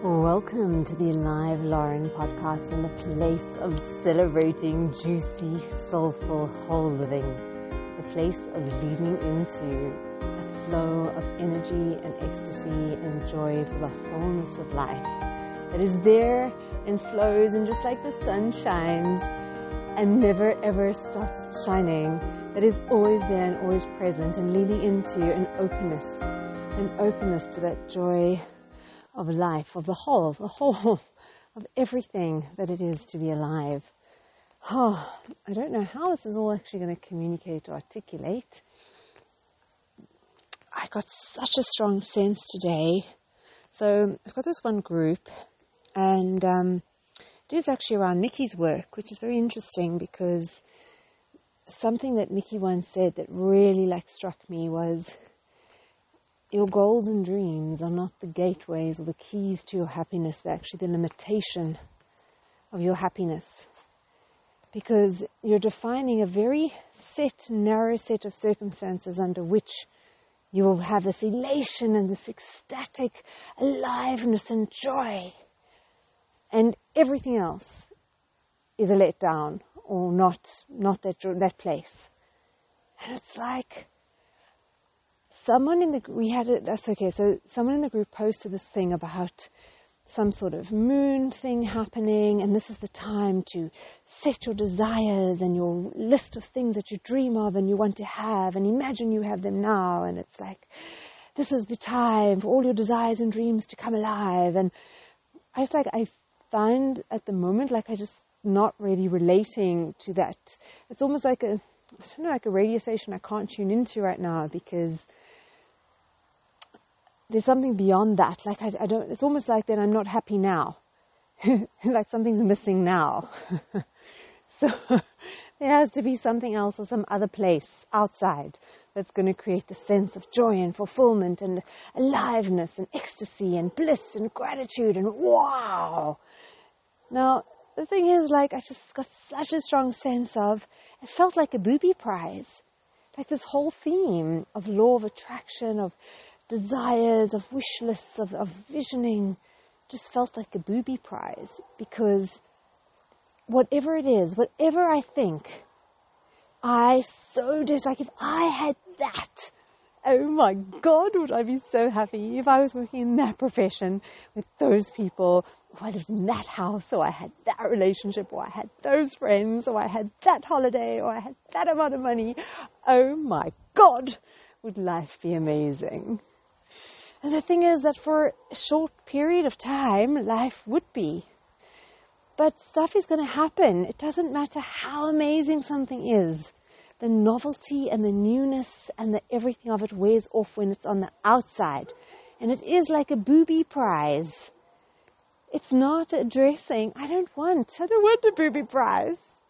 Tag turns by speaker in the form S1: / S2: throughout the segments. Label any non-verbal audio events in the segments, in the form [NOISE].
S1: Welcome to the Alive Loren podcast in the place of celebrating juicy, soulful, whole living. The place of leading into a flow of energy and ecstasy and joy for the wholeness of life that is there and flows and just like the sun shines and never ever stops shining, that is always there and always present and leading into an openness, an openness to that joy of life, of the whole, the whole [LAUGHS] of everything that it is to be alive. Oh, I don't know how this is all actually going to communicate or articulate. I got such a strong sense today. So I've got this one group, and um, it is actually around Mickey's work, which is very interesting because something that Nikki once said that really like struck me was your goals and dreams are not the gateways or the keys to your happiness, they're actually the limitation of your happiness. Because you're defining a very set, narrow set of circumstances under which you will have this elation and this ecstatic aliveness and joy. And everything else is a letdown or not, not that, that place. And it's like, someone in the we had it that's okay so someone in the group posted this thing about some sort of moon thing happening and this is the time to set your desires and your list of things that you dream of and you want to have and imagine you have them now and it's like this is the time for all your desires and dreams to come alive. And I just like I find at the moment like I just not really relating to that. It's almost like a I don't know like a radio station I can't tune into right now because there's something beyond that. Like I, I don't, it's almost like that I'm not happy now. [LAUGHS] like something's missing now. [LAUGHS] so [LAUGHS] there has to be something else or some other place outside that's going to create the sense of joy and fulfillment and aliveness and ecstasy and bliss and gratitude and wow. Now, the thing is, like, I just got such a strong sense of, it felt like a booby prize. Like this whole theme of law of attraction, of desires, of wish lists, of, of visioning, just felt like a booby prize because whatever it is, whatever I think, I so did. Like if I had that, oh my God, would I be so happy if I was working in that profession with those people, if I lived in that house, or I had that relationship, or I had those friends, or I had that holiday, or I had that amount of money. Oh my God, would life be amazing? And the thing is that for a short period of time, life would be. But stuff is going to happen. It doesn't matter how amazing something is. The novelty and the newness and the everything of it wears off when it's on the outside. And it is like a booby prize. It's not a dressing. I don't want, I don't want a booby prize.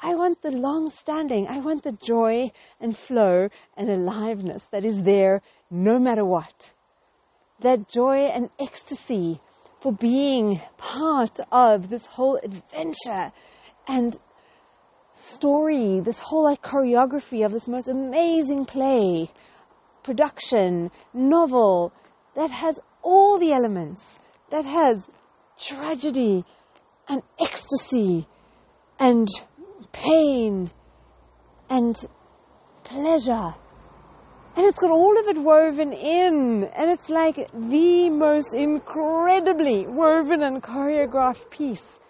S1: I want the long standing. I want the joy and flow and aliveness that is there no matter what that joy and ecstasy for being part of this whole adventure and story, this whole like choreography of this most amazing play, production, novel that has all the elements, that has tragedy and ecstasy and pain and pleasure and it's got all of it woven in. And it's like the most incredibly woven and choreographed piece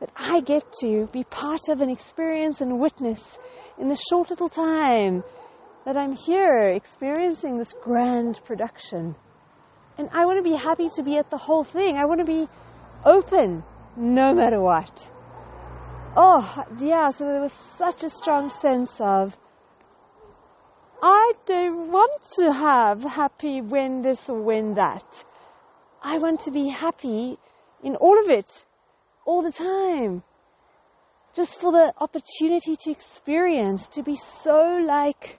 S1: that I get to be part of and experience and witness in the short little time that I'm here experiencing this grand production. And I want to be happy to be at the whole thing. I want to be open no matter what. Oh, yeah, so there was such a strong sense of I don't want to have happy when this or when that. I want to be happy in all of it, all the time. Just for the opportunity to experience, to be so like,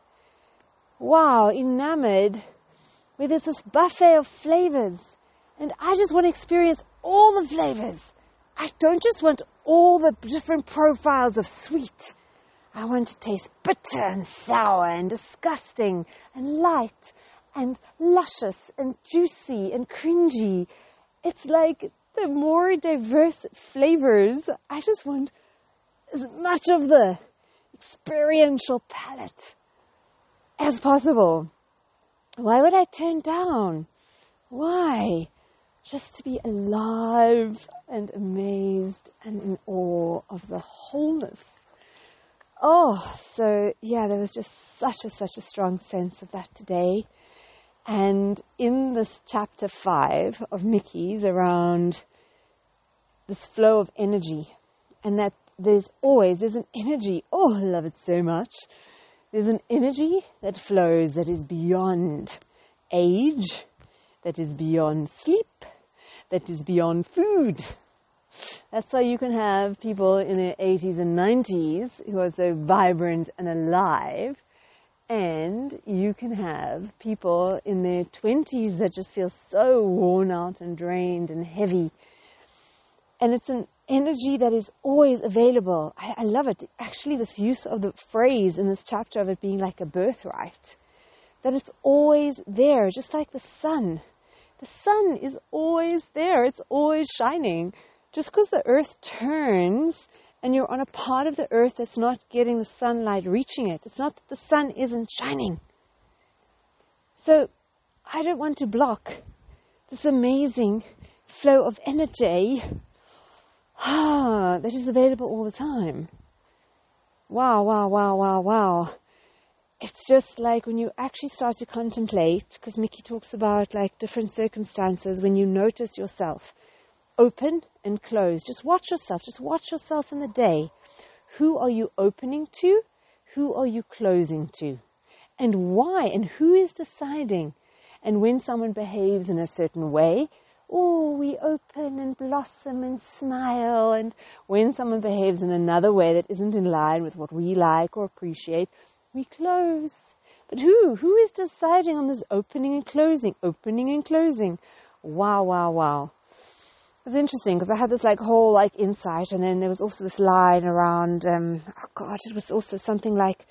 S1: wow, enamored where there's this buffet of flavors. And I just want to experience all the flavors. I don't just want all the different profiles of sweet. I want to taste bitter and sour and disgusting and light and luscious and juicy and cringy it's like the more diverse flavors, I just want as much of the experiential palette as possible. Why would I turn down? Why? Just to be alive and amazed and in awe of the wholeness. Oh, so yeah, there was just such a, such a strong sense of that today. And in this chapter five of Mickey's around this flow of energy and that there's always, there's an energy. Oh, I love it so much. There's an energy that flows that is beyond age, that is beyond sleep, that is beyond food. That's why you can have people in their 80s and 90s who are so vibrant and alive, and you can have people in their 20s that just feel so worn out and drained and heavy. And it's an energy that is always available. I, I, love it. Actually, this use of the phrase in this chapter of it being like a birthright, that it's always there, just like the sun. The sun is always there, it's always shining. Just because the earth turns and you're on a part of the earth that's not getting the sunlight reaching it, it's not that the sun isn't shining. So, I don't want to block this amazing flow of energy ah, [SIGHS] that is available all the time. Wow, wow, wow, wow, wow. It's just like when you actually start to contemplate, because Mickey talks about like different circumstances when you notice yourself open and close. Just watch yourself. Just watch yourself in the day. Who are you opening to? Who are you closing to? And why? And who is deciding? And when someone behaves in a certain way, oh, we open and blossom and smile. And when someone behaves in another way that isn't in line with what we like or appreciate, we close. But who? Who is deciding on this opening and closing? Opening and closing. Wow, wow, wow. Was interesting because I had this like whole like insight, and then there was also this line around. Um, oh God, it was also something like,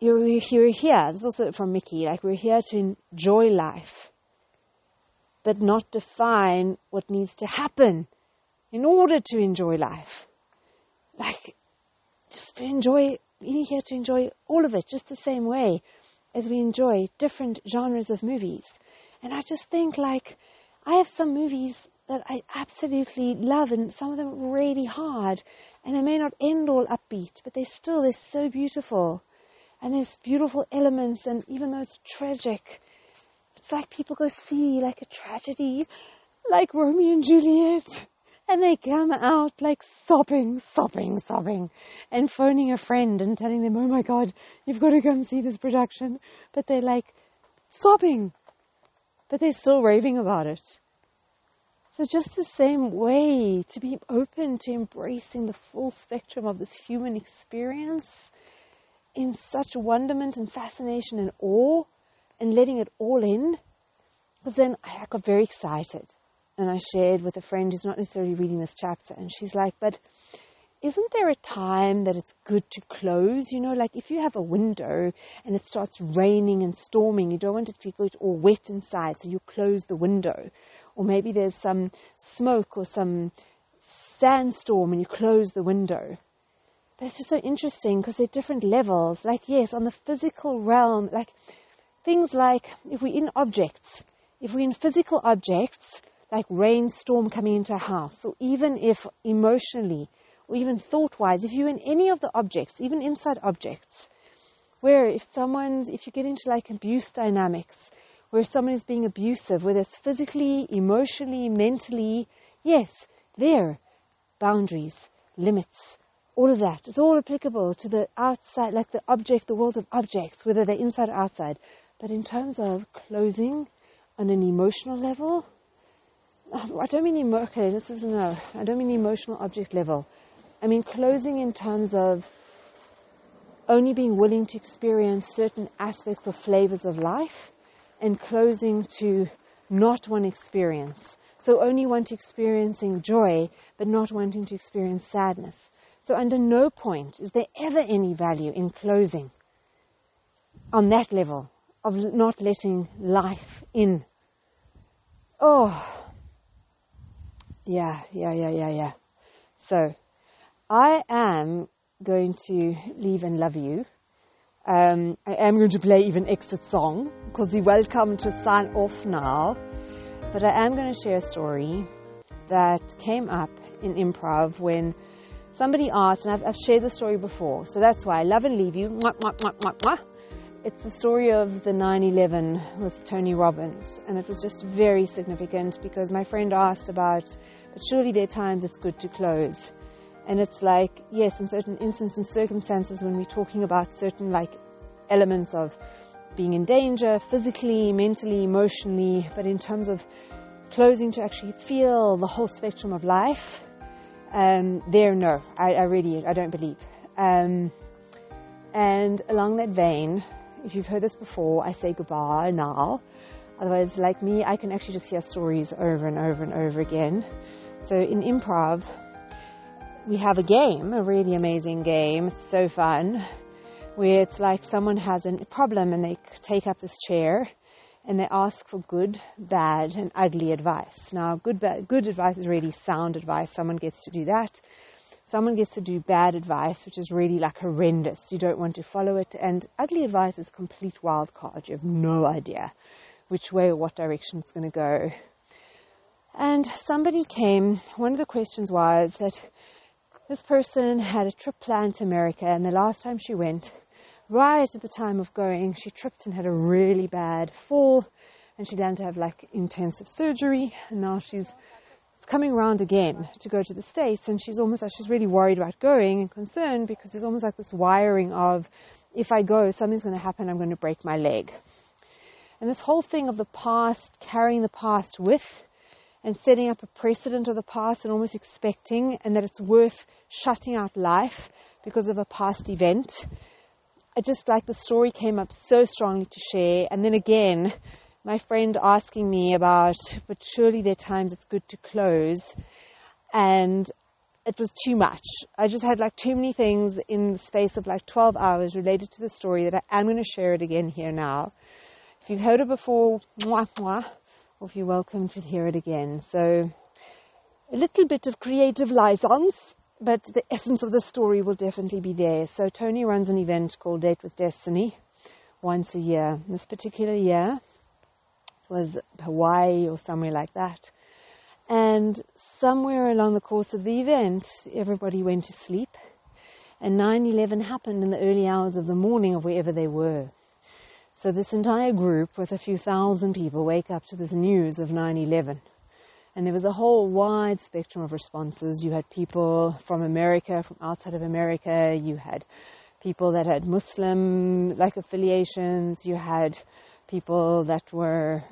S1: "You're you're here." This is also from Mickey. Like we're here to enjoy life but not define what needs to happen in order to enjoy life. Like, just enjoy, we're here to enjoy all of it just the same way as we enjoy different genres of movies. And I just think, like, I have some movies that I absolutely love, and some of them really hard, and they may not end all upbeat, but they still, they're so beautiful. And there's beautiful elements, and even though it's tragic, it's like people go see like a tragedy, like Romeo and Juliet, and they come out like sobbing, sobbing, sobbing, and phoning a friend and telling them, oh my God, you've got to come see this production. But they're like sobbing, but they're still raving about it. So, just the same way to be open to embracing the full spectrum of this human experience in such wonderment and fascination and awe and letting it all in. Because then I got very excited and I shared with a friend who's not necessarily reading this chapter, and she's like, But isn't there a time that it's good to close? You know, like if you have a window and it starts raining and storming, you don't want it to get all wet inside, so you close the window. Or maybe there's some smoke or some sandstorm and you close the window. But it's just so interesting because they're different levels. Like, yes, on the physical realm, like Things like if we're in objects, if we're in physical objects, like rainstorm coming into a house, or even if emotionally, or even thought wise, if you're in any of the objects, even inside objects, where if someone's, if you get into like abuse dynamics, where someone is being abusive, whether it's physically, emotionally, mentally, yes, there, boundaries, limits, all of that. It's all applicable to the outside, like the object, the world of objects, whether they're inside or outside. But in terms of closing on an emotional level, I don't mean emo- okay, this is no, I don't mean emotional object level. I mean closing in terms of only being willing to experience certain aspects or flavors of life and closing to not one experience. So only want experiencing joy, but not wanting to experience sadness. So under no point is there ever any value in closing on that level of not letting life in. Oh, yeah, yeah, yeah, yeah, yeah. So, I am going to leave and love you. Um, I am going to play even exit song because you're welcome to sign off now. But I am going to share a story that came up in improv when somebody asked, and I've, I've shared the story before, so that's why I love and leave you. Mwah, mwah, mwah. It's the story of the 9 11 with Tony Robbins, and it was just very significant because my friend asked about, but surely there are times it's good to close. And it's like, yes, in certain instances and circumstances, when we're talking about certain like elements of being in danger, physically, mentally, emotionally, but in terms of closing to actually feel the whole spectrum of life, um, there, no, I, I, really, I don't believe. Um, and along that vein, if you've heard this before, I say goodbye now. Otherwise, like me, I can actually just hear stories over and over and over again. So in improv, we have a game, a really amazing game. It's so fun, where it's like someone has a problem and they take up this chair and they ask for good, bad, and ugly advice. Now, good, bad, good advice is really sound advice. Someone gets to do that. Someone gets to do bad advice, which is really like horrendous. You don't want to follow it. And ugly advice is complete wild card. You have no idea which way or what direction it's going to go. And somebody came, one of the questions was that this person had a trip planned to America, and the last time she went, right at the time of going, she tripped and had a really bad fall, and she had to have like intensive surgery, and now she's it's coming around again to go to the States, and she's almost like she's really worried about going and concerned because there's almost like this wiring of if I go, something's going to happen, I'm going to break my leg. And this whole thing of the past, carrying the past with, and setting up a precedent of the past and almost expecting and that it's worth shutting out life because of a past event. I just like the story came up so strongly to share. And then again, my friend asking me about, but surely there are times it's good to close. And it was too much. I just had like too many things in the space of like 12 hours related to the story that I am going to share it again here now. If you've heard it before, mwah, mwah or if you're welcome to hear it again. So, a little bit of creative license, but the essence of the story will definitely be there. So, Tony runs an event called Date with Destiny once a year. This particular year was Hawaii or somewhere like that. And somewhere along the course of the event, everybody went to sleep. And 9 11 happened in the early hours of the morning of wherever they were. So this entire group with a few thousand people wake up to this news of 9-11. And there was a whole wide spectrum of responses. You had people from America, from outside of America. You had people that had Muslim like affiliations. You had people that were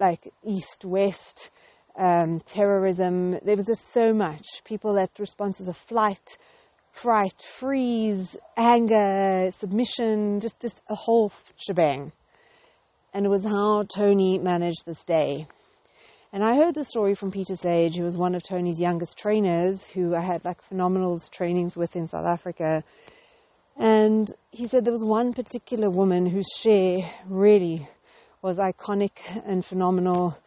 S1: like East West um, terrorism. There was just so much. People that responses of flight, fright, freeze, anger, submission, just, just a whole shebang. And it was how Tony managed this day. And I heard the story from Peter Sage, who was one of Tony's youngest trainers, who I had like phenomenal trainings with in South Africa. And he said there was one particular woman whose share really was iconic and phenomenal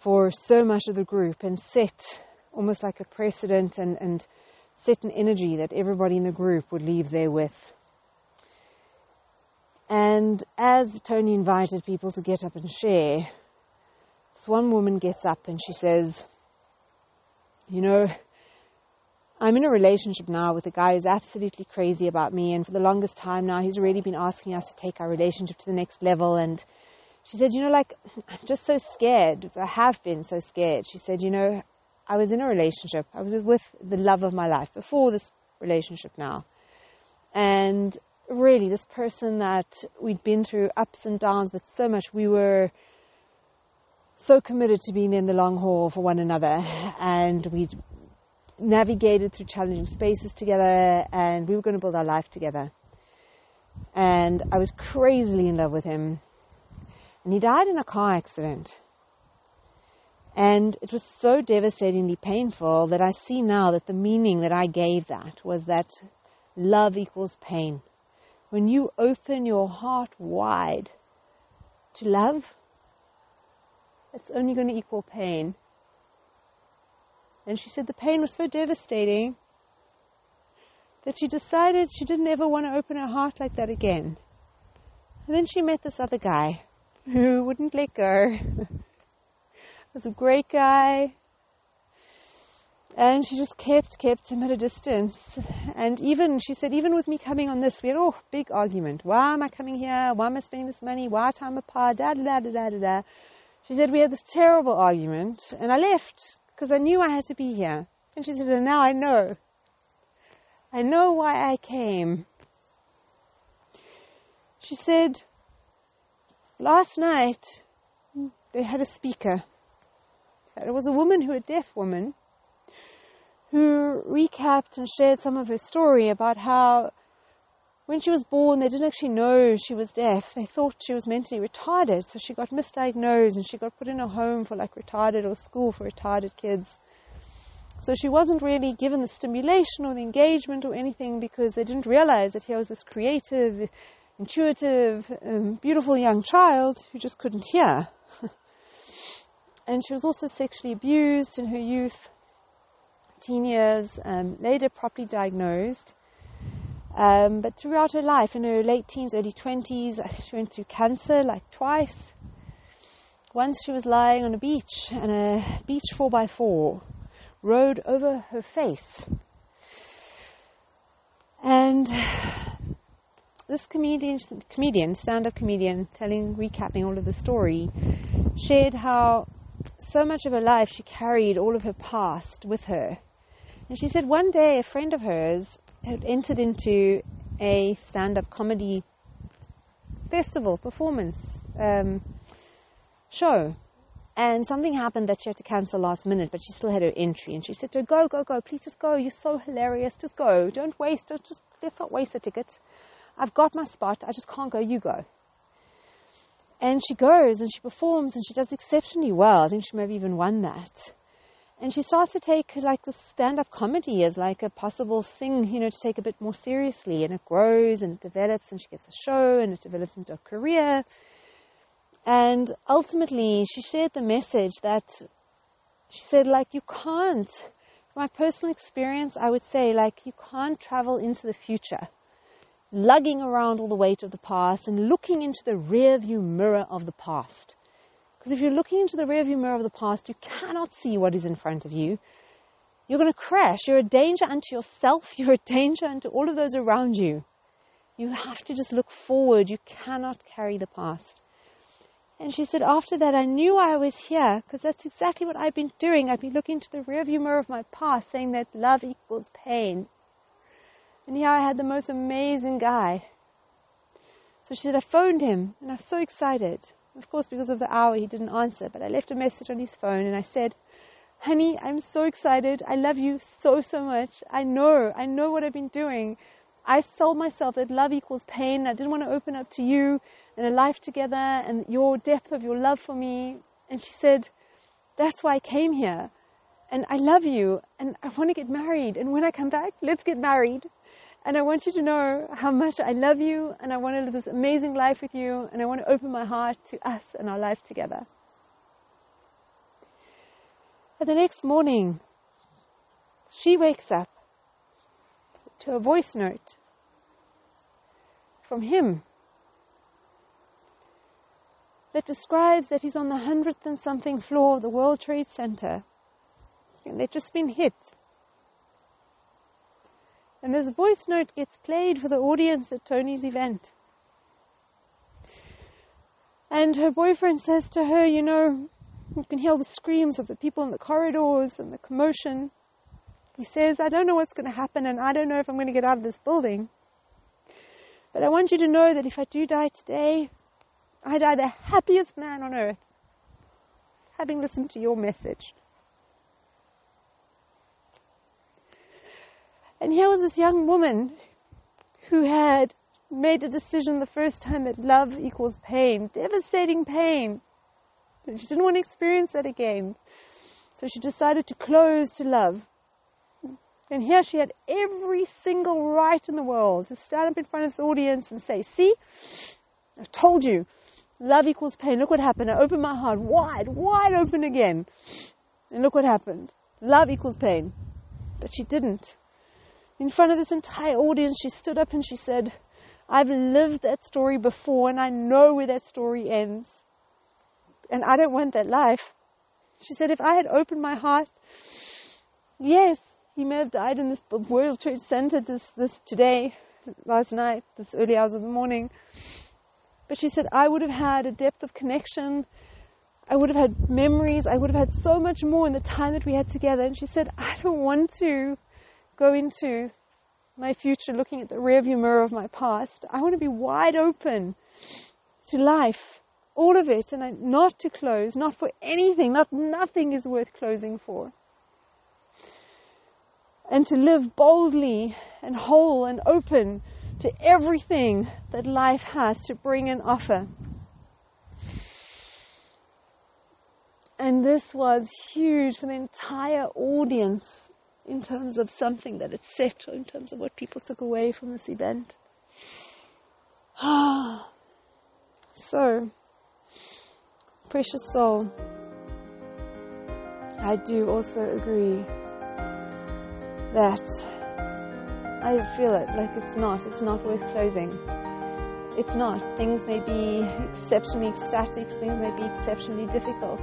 S1: for so much of the group and set almost like a precedent and, and set an energy that everybody in the group would leave there with. And as Tony invited people to get up and share, this one woman gets up and she says, You know, I'm in a relationship now with a guy who's absolutely crazy about me, and for the longest time now, he's already been asking us to take our relationship to the next level. And she said, You know, like, I'm just so scared. I have been so scared. She said, You know, I was in a relationship. I was with the love of my life before this relationship now. And really, this person that we'd been through ups and downs, but so much, we were so committed to being in the long haul for one another. And we'd navigated through challenging spaces together, and we were going to build our life together. And I was crazily in love with him. And he died in a car accident. And it was so devastatingly painful that I see now that the meaning that I gave that was that love equals pain. When you open your heart wide to love, it's only going to equal pain. And she said the pain was so devastating that she decided she didn't ever want to open her heart like that again. And then she met this other guy who wouldn't let go. [LAUGHS] was a great guy. And she just kept, kept him at a distance. And even, she said, even with me coming on this, we had, oh, big argument. Why am I coming here? Why am I spending this money? Why time apart? Da, da, da, da, da, da, da. She said, we had this terrible argument. And I left because I knew I had to be here. And she said, and now I know. I know why I came. She said, last night they had a speaker. It was a woman who, a deaf woman, who recapped and shared some of her story about how when she was born, they didn't actually know she was deaf. They thought she was mentally retarded, so she got misdiagnosed and she got put in a home for like retarded or school for retarded kids. So she wasn't really given the stimulation or the engagement or anything because they didn't realize that here was this creative, intuitive, um, beautiful young child who just couldn't hear. [LAUGHS] and she was also sexually abused in her youth, teen years, um, later properly diagnosed. Um, but throughout her life, in her late teens, early 20s, she went through cancer like twice. Once she was lying on a beach and a beach 4x4 rode over her face. And this comedian, comedian, stand-up comedian, telling, recapping all of the story, shared how so much of her life she carried all of her past with her. And she said one day a friend of hers had entered into a stand-up comedy festival performance um, show and something happened that she had to cancel last minute, but she still had her entry. And she said to her, go, go, go, please just go. You're so hilarious. Just go. Don't waste Don't Just, let's not waste a ticket. I've got my spot. I just can't go. You go. And she goes and she performs and she does exceptionally well. I think she maybe even won that. And she starts to take like the stand-up comedy as like a possible thing, you know, to take a bit more seriously. And it grows and it develops and she gets a show and it develops into a career. And ultimately, she shared the message that she said, like, you can't, my personal experience, I would say, like, you can't travel into the future lugging around all the weight of the past and looking into the rearview mirror of the past. Because if you're looking into the rearview mirror of the past, you cannot see what is in front of you. You're going to crash. You're a danger unto yourself. [LAUGHS] You're a danger unto all of those around you. You have to just look forward. You cannot carry the past. And she said, after that, I knew I was here because that's exactly what I've been doing. I've been looking to the rearview mirror of my past, saying that love equals pain. And here I had the most amazing guy. So she said, I phoned him and I was so excited. Of course, because of the hour, he didn't answer, but I left a message on his phone and I said, Honey, I'm so excited. I love you so, so much. I know, I know what I've been doing. I sold myself that love equals pain. I didn't want to open up to you and a life together and your depth of your love for me. And she said, That's why I came here. And I love you and I want to get married. And when I come back, let's get married. And I want you to know how much I love you and I want to live this amazing life with you and I want to open my heart to us and our life together. And the next morning, she wakes up to a voice note from him that describes that he's on the hundredth and something floor of the World Trade Center. And they've just been hit. And this voice note gets played for the audience at Tony's event. And her boyfriend says to her, You know, you can hear the screams of the people in the corridors and the commotion. He says, I don't know what's going to happen and I don't know if I'm going to get out of this building. But I want you to know that if I do die today, I die the happiest man on earth, having listened to your message. And here was this young woman who had made a decision the first time that love equals pain, devastating pain. And she didn't want to experience that again. So she decided to close to love. And here she had every single right in the world to stand up in front of this audience and say, See, I told you, Love equals pain. Look what happened. I opened my heart wide, wide open again. And look what happened. Love equals pain. But she didn't. In front of this entire audience, she stood up and she said, I've lived that story before and I know where that story ends. And I don't want that life. She said, if I had opened my heart, yes, he may have died in this World Trade Center this, this today, last night, this early hours of the morning. But she said, I would have had a depth of connection. I would have had memories. I would have had so much more in the time that we had together. And she said, I don't want to go into my future looking at the rearview mirror of my past. I want to be wide open to life, all of it, and not to close, not for anything, not nothing is worth closing for. And to live boldly and whole and open to everything that life has to bring and offer. And this was huge for the entire audience in terms of something that it set, or in terms of what people took away from this event. [SIGHS] so, precious soul, I do also agree that I feel it like it's not. It's not worth closing. It's not. Things may be exceptionally static, things may be exceptionally difficult.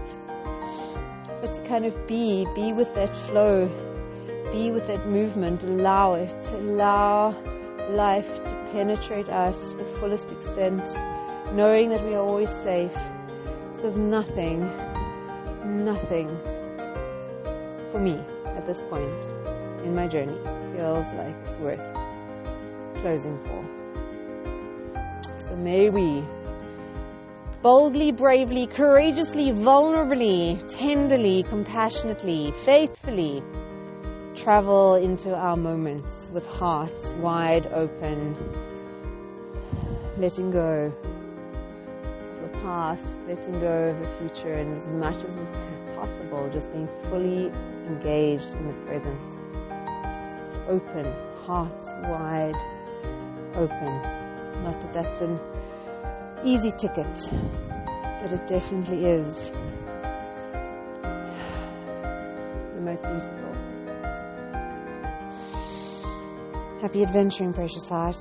S1: But to kind of be, be with that flow, be with that movement, allow it, allow life to penetrate us to the fullest extent, knowing that we are always safe. There's nothing, nothing for me at this point in my journey feels like it's worth closing for. So may we boldly, bravely, courageously, vulnerably, tenderly, compassionately, faithfully travel into our moments with hearts wide open, letting go of the past, letting go of the future, and as much as possible, just being fully engaged in the present open, hearts wide open. Not that that's an easy ticket, but it definitely is the most beautiful. Happy adventuring, precious heart.